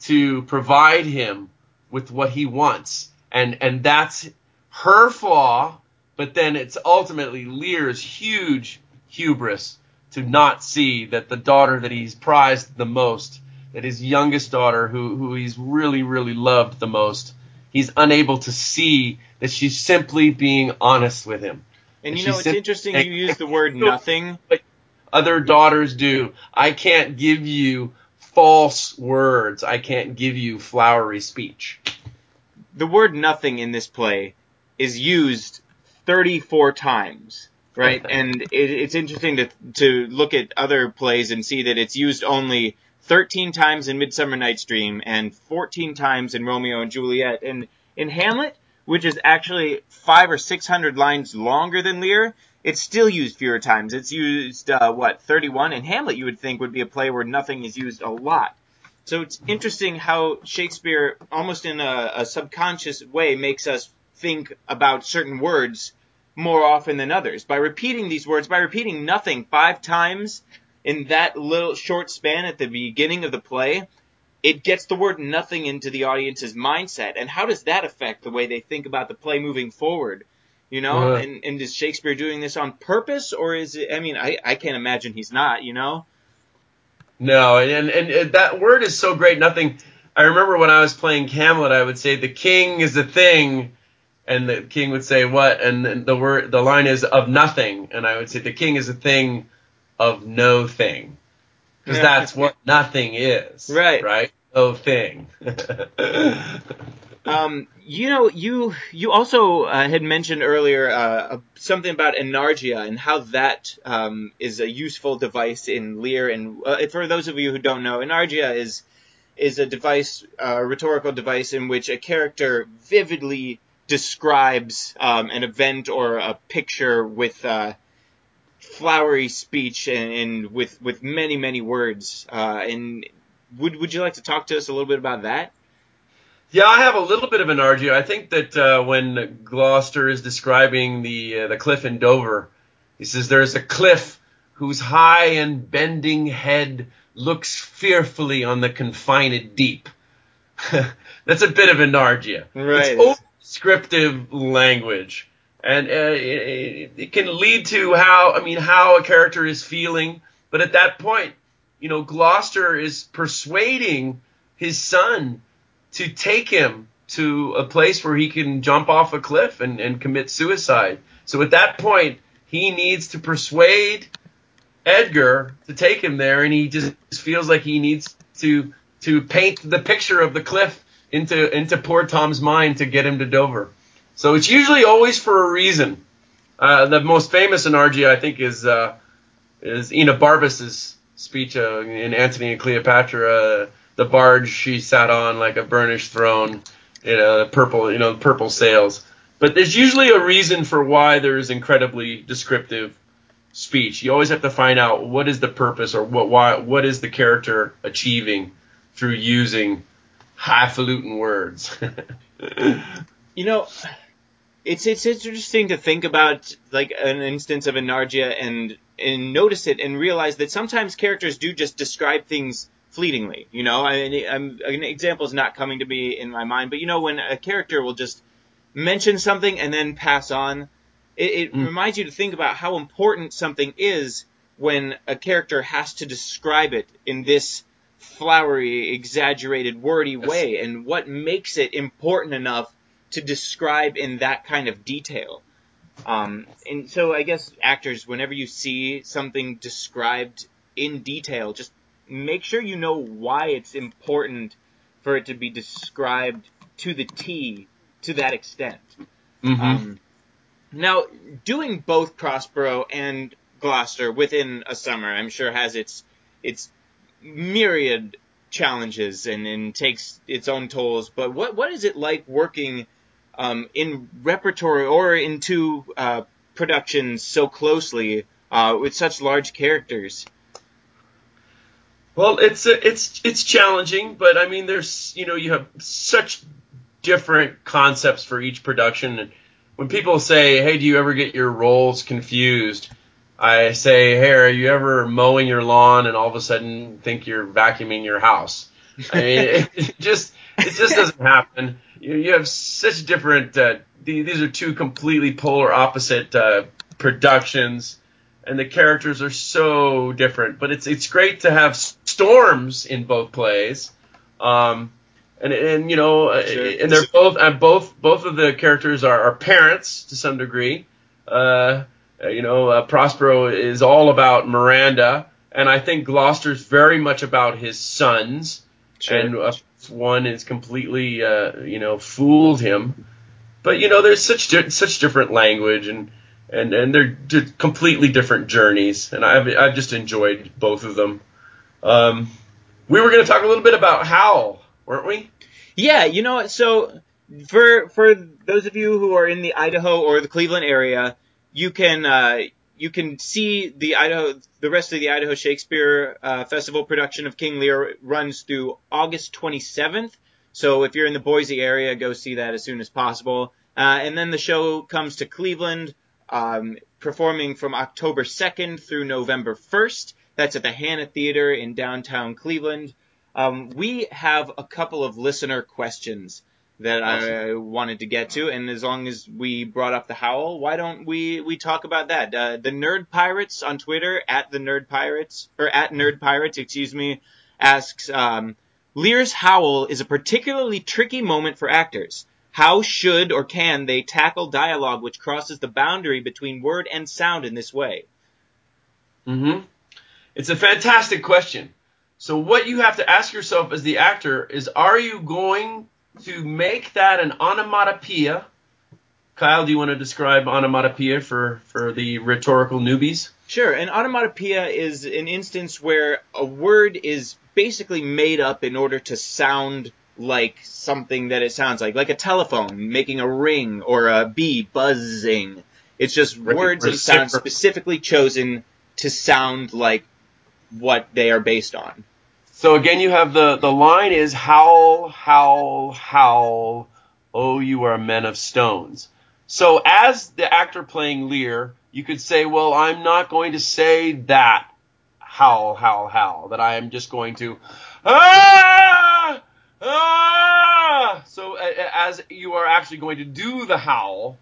Speaker 2: to provide him with what he wants and and that's her flaw. But then it's ultimately Lear's huge hubris to not see that the daughter that he's prized the most, that his youngest daughter, who who he's really really loved the most, he's unable to see that she's simply being honest with him.
Speaker 1: And you know, it's interesting you use the word nothing.
Speaker 2: Other daughters do. I can't give you false words. I can't give you flowery speech
Speaker 1: the word nothing in this play is used 34 times, right? and it, it's interesting to to look at other plays and see that it's used only 13 times in Midsummer Night's Dream and 14 times in Romeo and Juliet. And in Hamlet, which is actually five or six hundred lines longer than Lear, it's still used fewer times. It's used uh, what 31. In Hamlet, you would think would be a play where nothing is used a lot. So it's interesting how Shakespeare, almost in a, a, subconscious way, makes us think about certain words more often than others. By repeating these words, by repeating nothing five times in that little short span at the beginning of the play, it gets the word nothing into the audience's mindset. And how does that affect the way they think about the play moving forward? You know, uh, and, and is Shakespeare doing this on purpose, or is it? I mean, I, I can't imagine he's not. You know.
Speaker 2: No, and, and, and that word is so great. Nothing. I remember when I was playing Hamlet, I would say the king is a thing, and the king would say what, and the word, the line is of nothing, and I would say the king is a thing of no thing, because that's what nothing is.
Speaker 1: Right.
Speaker 2: Right. No thing.
Speaker 1: Um, you know, you you also uh, had mentioned earlier uh, something about enargia and how that um, is a useful device in Lear. And uh, for those of you who don't know, enargia is is a device, a rhetorical device in which a character vividly describes um, an event or a picture with uh, flowery speech and, and, with with many many words. Uh, and would would you like to talk to us a little bit about that?
Speaker 2: Yeah, I have a little bit of an enargia. I think that uh, when Gloucester is describing the uh, the cliff in Dover, he says there's a cliff whose high and bending head looks fearfully on the confined deep. That's a bit of enargia.
Speaker 1: Right.
Speaker 2: It's descriptive language, and uh, it, it can lead to how I mean how a character is feeling. But at that point, you know, Gloucester is persuading his son to take him to a place where he can jump off a cliff and, and commit suicide. So at that point, he needs to persuade Edgar to take him there, and he just feels like he needs to to paint the picture of the cliff into into poor Tom's mind to get him to Dover. So it's usually always for a reason. Uh, the most famous enargia, I think, is uh, is Enobarbus's speech uh, in Antony and Cleopatra the barge she sat on like a burnished throne, you know, purple, you know, purple sails. But there's usually a reason for why there's incredibly descriptive speech. You always have to find out what is the purpose or what why what is the character achieving through using highfalutin words.
Speaker 1: you know, it's it's interesting to think about like an instance of enargia and and notice it and realize that sometimes characters do just describe things fleetingly. You know, I, I'm, an example is not coming to me in my mind, but you know, when a character will just mention something and then pass on, it, it mm. reminds you to think about how important something is when a character has to describe it in this flowery, exaggerated, wordy yes. way, and what makes it important enough to describe in that kind of detail. Um, and so I guess actors, whenever you see something described in detail, just make sure you know why it's important for it to be described to the T to that extent. Mm-hmm. Um, now, doing both Prospero and Gloucester within a summer, I'm sure has its its myriad challenges and, and takes its own tolls. But what what is it like working um, in repertory or into uh, productions so closely uh, with such large characters?
Speaker 2: Well, it's it's it's challenging, but I mean, there's you know you have such different concepts for each production. And when people say, "Hey, do you ever get your roles confused?" I say, "Hey, are you ever mowing your lawn and all of a sudden think you're vacuuming your house?" I mean, it, it just it just doesn't happen. You, you have such different. Uh, these are two completely polar opposite uh, productions and the characters are so different. But it's it's great to have storms in both plays, um, and and you know, sure. and they're both and both both of the characters are, are parents to some degree. Uh, you know, uh, Prospero is all about Miranda, and I think Gloucester's very much about his sons. Sure. And uh, one is completely, uh, you know, fooled him. But you know, there's such di- such different language and and and they're completely different journeys, and I've I've just enjoyed both of them. Um, we were going to talk a little bit about Howl, weren't we?
Speaker 1: Yeah, you know, so for for those of you who are in the Idaho or the Cleveland area, you can uh, you can see the Idaho the rest of the Idaho Shakespeare uh, Festival production of King Lear runs through August 27th. So if you're in the Boise area, go see that as soon as possible. Uh, and then the show comes to Cleveland um, performing from October 2nd through November 1st. That's at the Hanna Theater in downtown Cleveland. Um, we have a couple of listener questions that awesome. I wanted to get to, and as long as we brought up the howl, why don't we we talk about that? Uh, the Nerd Pirates on Twitter at the Nerd Pirates or at Nerd Pirates, excuse me, asks um, Lear's howl is a particularly tricky moment for actors. How should or can they tackle dialogue which crosses the boundary between word and sound in this way?
Speaker 2: hmm It's a fantastic question. So what you have to ask yourself as the actor is, are you going to make that an onomatopoeia? Kyle, do you want to describe onomatopoeia for, for the rhetorical newbies?
Speaker 1: Sure. An onomatopoeia is an instance where a word is basically made up in order to sound like something that it sounds like, like a telephone making a ring or a bee buzzing. It's just words and sounds specifically chosen to sound like what they are based on.
Speaker 2: So again, you have the, the line is howl, howl, howl, oh, you are men of stones. So as the actor playing Lear, you could say, well, I'm not going to say that howl, howl, howl, that I am just going to, ah! Ah! So as you are actually going to do the howl,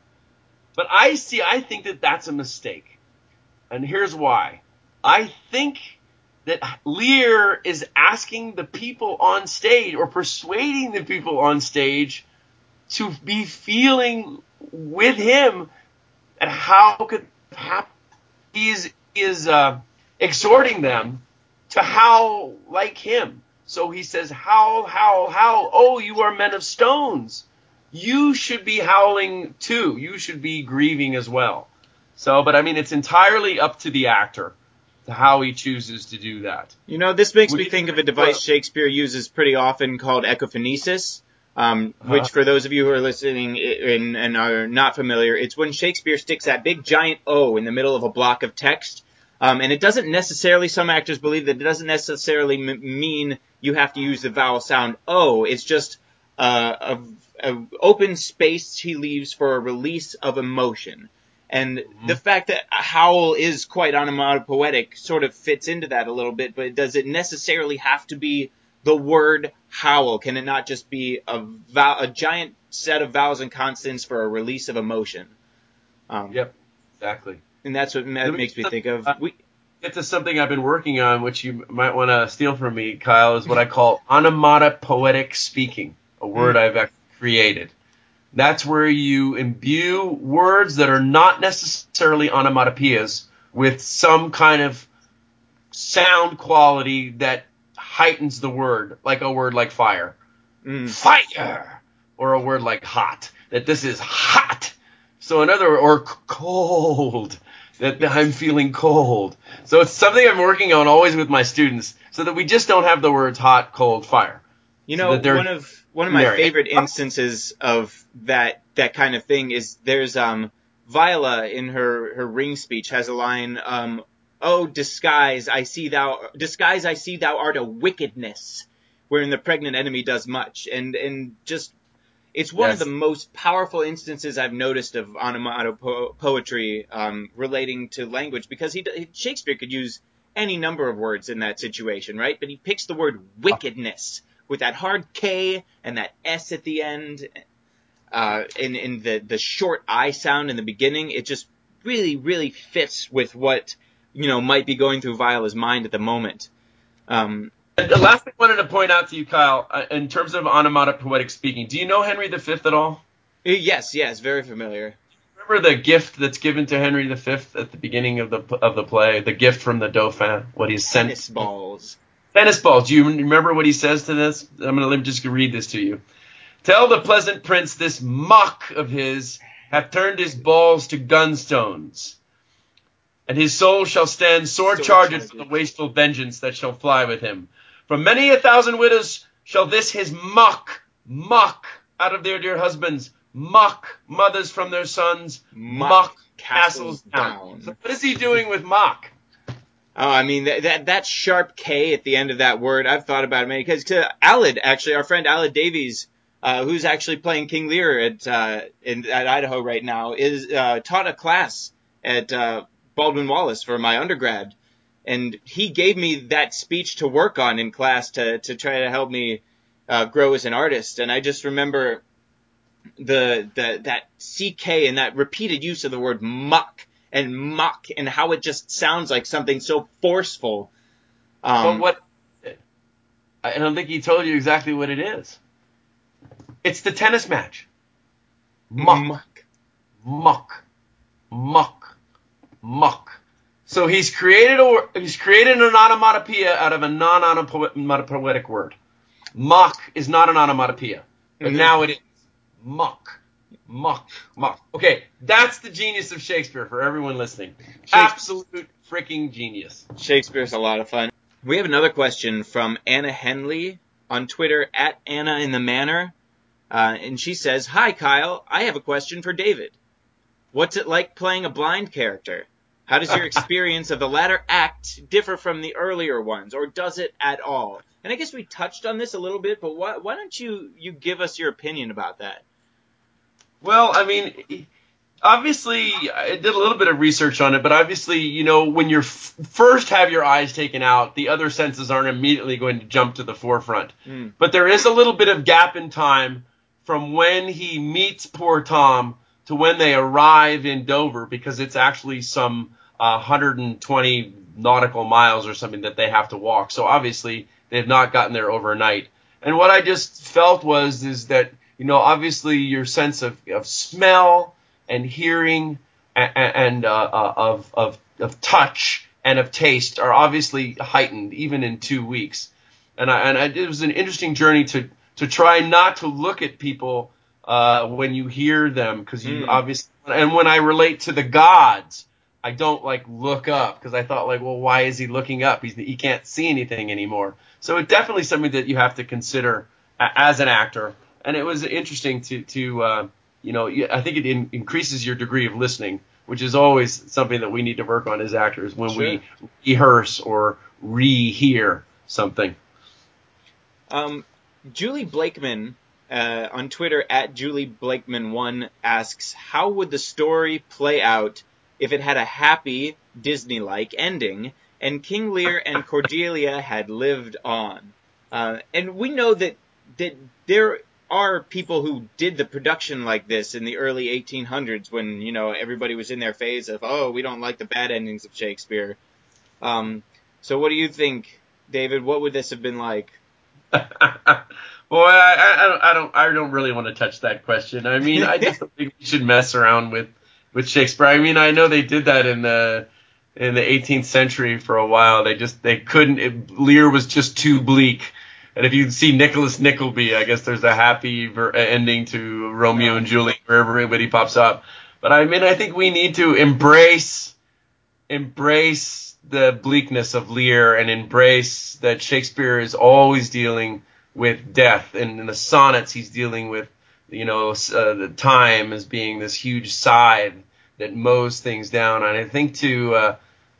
Speaker 2: but I see, I think that that's a mistake. And here's why. I think that Lear is asking the people on stage or persuading the people on stage to be feeling with him and how could happen. He's is uh, exhorting them to howl like him. So he says, Howl, howl, howl. Oh, you are men of stones. You should be howling too. You should be grieving as well. So, but I mean, it's entirely up to the actor to how he chooses to do that.
Speaker 1: You know, this makes Would me think of a device Shakespeare uses pretty often called ecphonesis. Um, uh-huh. which for those of you who are listening and, and are not familiar, it's when Shakespeare sticks that big giant O in the middle of a block of text um, and it doesn't necessarily, some actors believe that it doesn't necessarily m- mean you have to use the vowel sound O. It's just uh, a, a open space he leaves for a release of emotion. And mm-hmm. the fact that howl is quite onomatopoetic sort of fits into that a little bit, but does it necessarily have to be the word howl? Can it not just be a, a giant set of vowels and consonants for a release of emotion?
Speaker 2: Um, yep, exactly.
Speaker 1: And that's what that makes me think of. We,
Speaker 2: get to something I've been working on, which you might want to steal from me, Kyle, is what I call onomatopoetic speaking, a word mm. I've created. That's where you imbue words that are not necessarily onomatopoeias with some kind of sound quality that heightens the word, like a word like fire. Mm. Fire! Or a word like hot. That this is hot. So another, or cold that I'm feeling cold. So it's something I'm working on always with my students so that we just don't have the words hot, cold, fire.
Speaker 1: You know, so one of one of my favorite instances of that that kind of thing is there's um Viola in her her ring speech has a line um oh disguise I see thou disguise I see thou art a wickedness wherein the pregnant enemy does much and and just it's one yes. of the most powerful instances I've noticed of onomatopoetry um, relating to language because he Shakespeare could use any number of words in that situation, right? But he picks the word wickedness with that hard K and that S at the end, uh, in in the the short I sound in the beginning. It just really really fits with what you know might be going through Viola's mind at the moment. Um,
Speaker 2: the last thing I wanted to point out to you, Kyle, uh, in terms of onomatopoetic speaking, do you know Henry V at all?
Speaker 1: Uh, yes, yes, very familiar.
Speaker 2: Remember the gift that's given to Henry V at the beginning of the of the play, the gift from the Dauphin, what he's sent.
Speaker 1: Tennis balls.
Speaker 2: Tennis balls. Do you remember what he says to this? I'm let me just read this to you. Tell the pleasant prince this mock of his hath turned his balls to gunstones and his soul shall stand sore charged for the wasteful vengeance that shall fly with him. From many a thousand widows shall this his mock, mock out of their dear husbands, mock mothers from their sons, mock, mock castles, down. down. So what is he doing with mock?
Speaker 1: Oh, I mean that, that that sharp K at the end of that word, I've thought about it many because to Aled actually, our friend Aled Davies, uh, who's actually playing King Lear at uh, in, at Idaho right now, is uh, taught a class at uh, Baldwin Wallace for my undergrad, and he gave me that speech to work on in class to to try to help me uh, grow as an artist. And I just remember the the that ck and that repeated use of the word muck and muck and how it just sounds like something so forceful.
Speaker 2: Um, what? I don't think he told you exactly what it is. It's the tennis match. Muck, muck, muck, muck, muck. So he's created a he's created an onomatopoeia out of a non-onomatopoetic word. Mock is not an onomatopoeia, but mm-hmm. now it is muck, muck, muck. Okay, that's the genius of Shakespeare for everyone listening. Absolute freaking genius.
Speaker 1: Shakespeare's a lot of fun. We have another question from Anna Henley on Twitter at Anna in the Manor, uh, and she says, "Hi Kyle, I have a question for David. What's it like playing a blind character?" How does your experience of the latter act differ from the earlier ones, or does it at all? And I guess we touched on this a little bit, but why, why don't you you give us your opinion about that?
Speaker 2: Well, I mean, obviously, I did a little bit of research on it, but obviously, you know, when you f- first have your eyes taken out, the other senses aren't immediately going to jump to the forefront. Mm. But there is a little bit of gap in time from when he meets poor Tom to when they arrive in Dover because it's actually some 120 nautical miles or something that they have to walk. So obviously they've not gotten there overnight. And what I just felt was is that you know obviously your sense of, of smell and hearing and, and uh, uh, of, of of touch and of taste are obviously heightened even in two weeks. And I, and I, it was an interesting journey to to try not to look at people uh, when you hear them because you mm. obviously and when I relate to the gods I don't like look up because I thought like, well, why is he looking up? He's he can't see anything anymore. So it's definitely something that you have to consider as an actor. And it was interesting to to uh, you know I think it in, increases your degree of listening, which is always something that we need to work on as actors when sure. we rehearse or rehear something.
Speaker 1: Um, Julie Blakeman uh, on Twitter at Julie Blakeman one asks, how would the story play out if it had a happy Disney-like ending and King Lear and Cordelia had lived on? Uh, and we know that that there are people who did the production like this in the early 1800s when you know everybody was in their phase of oh we don't like the bad endings of Shakespeare. Um, so what do you think, David? What would this have been like?
Speaker 2: Boy, I, I, don't, I don't, I don't really want to touch that question. I mean, I just don't think we should mess around with, with Shakespeare. I mean, I know they did that in the, in the 18th century for a while. They just, they couldn't. It, Lear was just too bleak. And if you see Nicholas Nickleby, I guess there's a happy ver- ending to Romeo and Juliet wherever everybody pops up. But I mean, I think we need to embrace, embrace the bleakness of Lear and embrace that Shakespeare is always dealing with death. And in the sonnets, he's dealing with, you know, uh, the time as being this huge scythe that mows things down. And I think to, uh,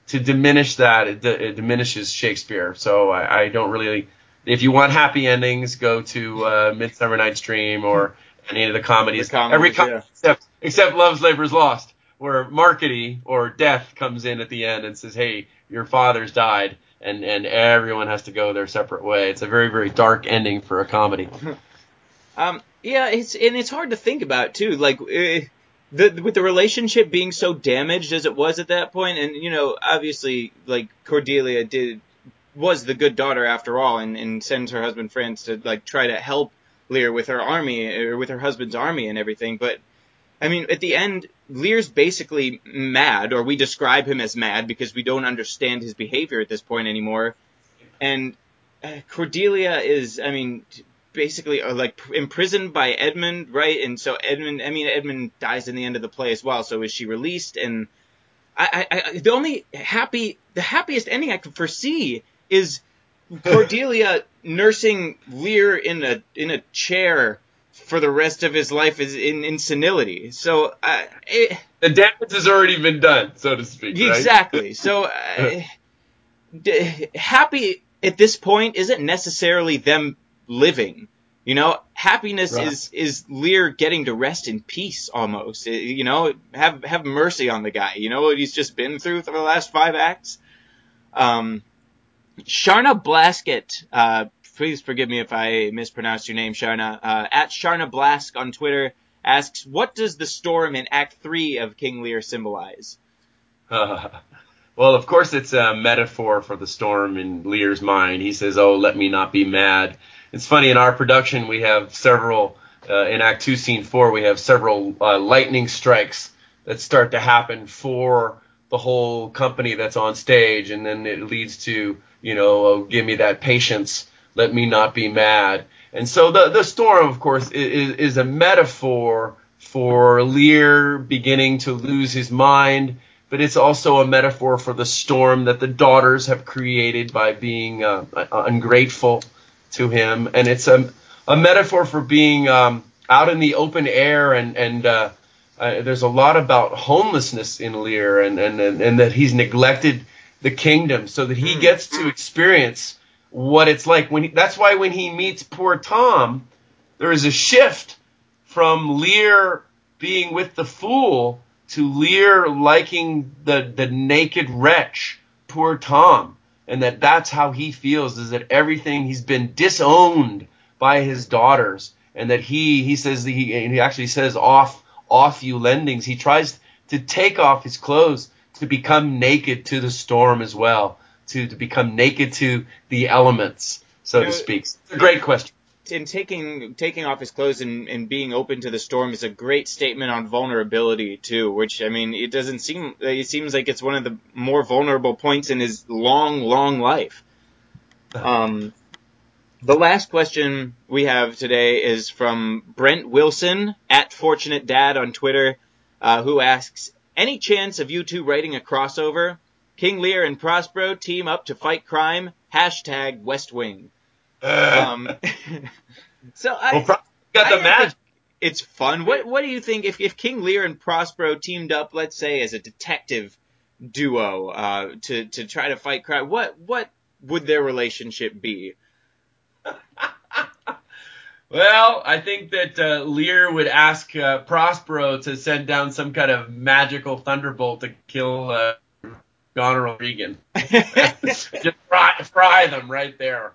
Speaker 2: to diminish that, it, d- it, diminishes Shakespeare. So I, I, don't really, if you want happy endings, go to uh, Midsummer Night's Dream or any of the comedies.
Speaker 1: The comedies
Speaker 2: Every
Speaker 1: comedy yeah.
Speaker 2: except, except Love's Labor's Lost, where Marcade or Death comes in at the end and says, hey, your father's died and and everyone has to go their separate way. It's a very very dark ending for a comedy.
Speaker 1: um, yeah, it's and it's hard to think about too. Like uh, the with the relationship being so damaged as it was at that point, and you know, obviously, like Cordelia did was the good daughter after all, and and sends her husband France to like try to help Lear with her army or with her husband's army and everything, but I mean, at the end, Lear's basically mad, or we describe him as mad because we don't understand his behavior at this point anymore. And uh, Cordelia is, I mean, basically uh, like imprisoned by Edmund, right? And so Edmund, I mean, Edmund dies in the end of the play as well. So is she released? And I, I, I the only happy, the happiest ending I could foresee is Cordelia nursing Lear in a in a chair for the rest of his life is in, in senility. So uh, it,
Speaker 2: the damage has already been done, so to speak.
Speaker 1: Exactly.
Speaker 2: Right?
Speaker 1: so uh, d- happy at this point isn't necessarily them living. You know, happiness right. is is Lear getting to rest in peace almost. You know, have have mercy on the guy. You know what he's just been through for the last five acts. Um, Sharna Blaskett uh, please forgive me if I mispronounced your name, Sharna. Uh, at Sharna Blask on Twitter asks, what does the storm in Act 3 of King Lear symbolize?
Speaker 2: Uh, well, of course, it's a metaphor for the storm in Lear's mind. He says, oh, let me not be mad. It's funny, in our production, we have several, uh, in Act 2, Scene 4, we have several uh, lightning strikes that start to happen for the whole company that's on stage, and then it leads to, you know, oh, give me that patience let me not be mad. And so the, the storm, of course, is, is a metaphor for Lear beginning to lose his mind, but it's also a metaphor for the storm that the daughters have created by being uh, ungrateful to him. And it's a, a metaphor for being um, out in the open air and, and uh, uh, there's a lot about homelessness in Lear and, and, and, and, that he's neglected the kingdom so that he hmm. gets to experience what it's like when he, that's why when he meets poor Tom, there is a shift from Lear being with the fool to Lear liking the the naked wretch, poor Tom, and that that's how he feels is that everything he's been disowned by his daughters, and that he he says he he actually says off off you lendings. He tries to take off his clothes to become naked to the storm as well to, to become naked to the elements, so you know, to speak? It's a great question.
Speaker 1: In taking taking off his clothes and, and being open to the storm is a great statement on vulnerability too. Which I mean, it doesn't seem it seems like it's one of the more vulnerable points in his long, long life. Um, the last question we have today is from Brent Wilson at Fortunate Dad on Twitter, uh, who asks, "Any chance of you two writing a crossover? King Lear and Prospero team up to fight crime. Hashtag West Wing. Um, so I well,
Speaker 2: got the match.
Speaker 1: It's fun. What What do you think if if King Lear and Prospero teamed up, let's say as a detective duo, uh, to to try to fight crime? What what would their relationship be?
Speaker 2: Well, I think that uh, Lear would ask uh, Prospero to send down some kind of magical thunderbolt to kill uh, Goneril Regan. Just fry, fry them right there.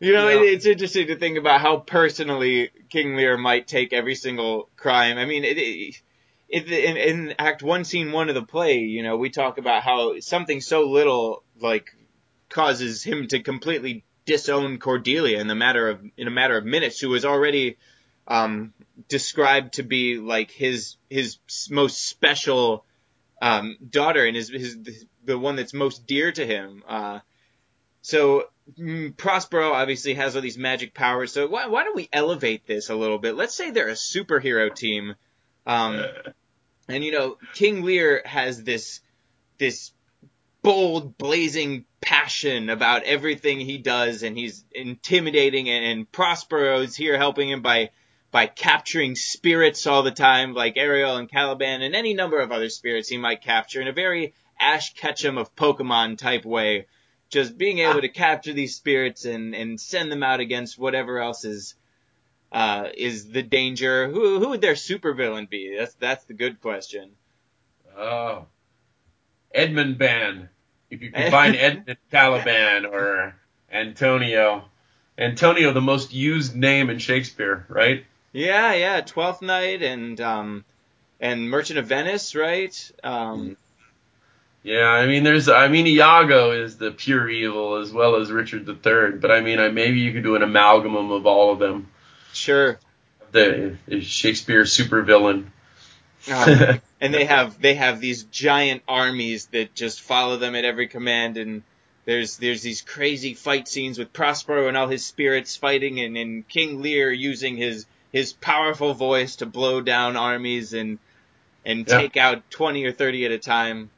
Speaker 1: You know, it, it's interesting to think about how personally King Lear might take every single crime. I mean, it, it, it, in, in Act One, Scene One of the play, you know, we talk about how something so little like causes him to completely disown Cordelia in the matter of in a matter of minutes, who was already um, described to be like his his most special um, daughter and his, his the one that's most dear to him. Uh, so mm, Prospero obviously has all these magic powers. So why, why don't we elevate this a little bit? Let's say they're a superhero team, um, and you know King Lear has this this bold, blazing passion about everything he does, and he's intimidating. And, and Prospero's here helping him by by capturing spirits all the time, like Ariel and Caliban, and any number of other spirits he might capture in a very Ash Ketchum of Pokemon type way. Just being able to capture these spirits and, and send them out against whatever else is uh, is the danger. Who who would their supervillain be? That's that's the good question.
Speaker 2: Oh, Edmund Ban. If you combine Edmund Caliban or Antonio, Antonio, the most used name in Shakespeare, right?
Speaker 1: Yeah, yeah, Twelfth Night and um and Merchant of Venice, right? Um,
Speaker 2: Yeah, I mean, there's, I mean, Iago is the pure evil as well as Richard III, but I mean, I, maybe you could do an amalgam of all of them.
Speaker 1: sure.
Speaker 2: The Shakespeare supervillain.
Speaker 1: Uh, and they have they have these giant armies that just follow them at every command and there's there's these crazy fight scenes with Prospero and all his spirits fighting and, and King Lear using his his powerful voice to blow down armies and and
Speaker 2: Yeah.
Speaker 1: take out 20 or 30 at a time.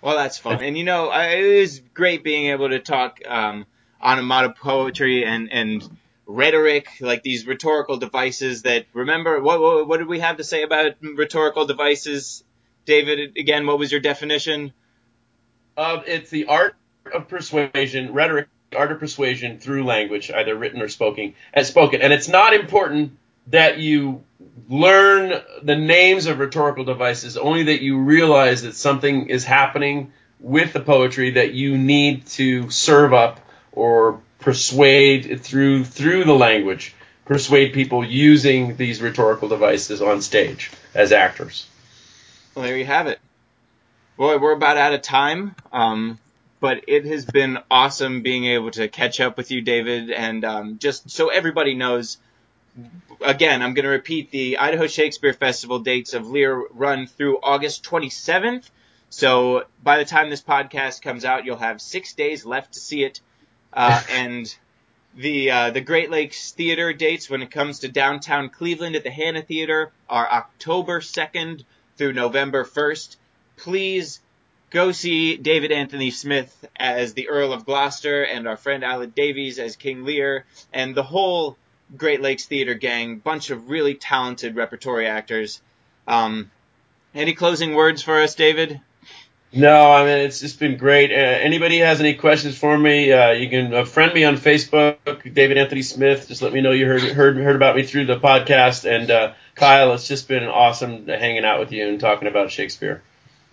Speaker 1: Well, that's fun. And you know, I, it was great being able to talk um, onomatopoeia poetry and and rhetoric, like these rhetorical devices that remember what, what what did we have to say about rhetorical devices? David, again, what was your definition?
Speaker 2: Uh, it's the art of persuasion, rhetoric, art of persuasion through language, either written or spoken, as spoken. And it's not important that you learn the names of rhetorical devices, only that you realize that something is happening with the poetry that you need to serve up or persuade through through the language, persuade people using these rhetorical devices on stage as actors.
Speaker 1: Well, there you have it. Boy, we're about out of time. Um, but it has been awesome being able to catch up with you, David, and um, just so everybody knows. Again, I'm going to repeat the Idaho Shakespeare Festival dates of Lear run through August 27th. So by the time this podcast comes out, you'll have six days left to see it. Uh, and the uh, the Great Lakes Theater dates when it comes to downtown Cleveland at the Hanna Theater are October 2nd through November 1st. Please go see David Anthony Smith as the Earl of Gloucester and our friend Aled Davies as King Lear and the whole Great Lakes Theater gang, bunch of really talented repertory actors. Um, any closing words for us, David?
Speaker 2: No, I mean it's just been great. Uh, anybody has any questions for me? Uh, you can uh, friend me on Facebook, David Anthony Smith. Just let me know you heard heard heard about me through the podcast. And uh, Kyle, it's just been awesome hanging out with you and talking about Shakespeare.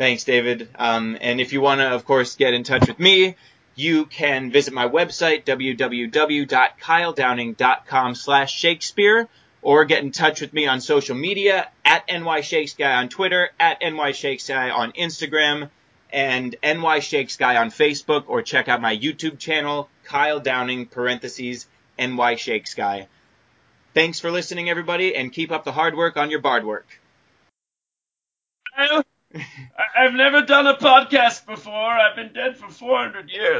Speaker 1: Thanks, David. Um, and if you want to, of course, get in touch with me, you can visit my website, www.kyledowning.com slash Shakespeare, or get in touch with me on social media, at NYShakesGuy on Twitter, at NYShakesGuy on Instagram, and NYShakesGuy on Facebook, or check out my YouTube channel, Kyle Downing, parentheses, NYShakesGuy. Thanks for listening, everybody, and keep up the hard work on your bard work.
Speaker 2: I've never done a podcast before. I've been dead for 400 years.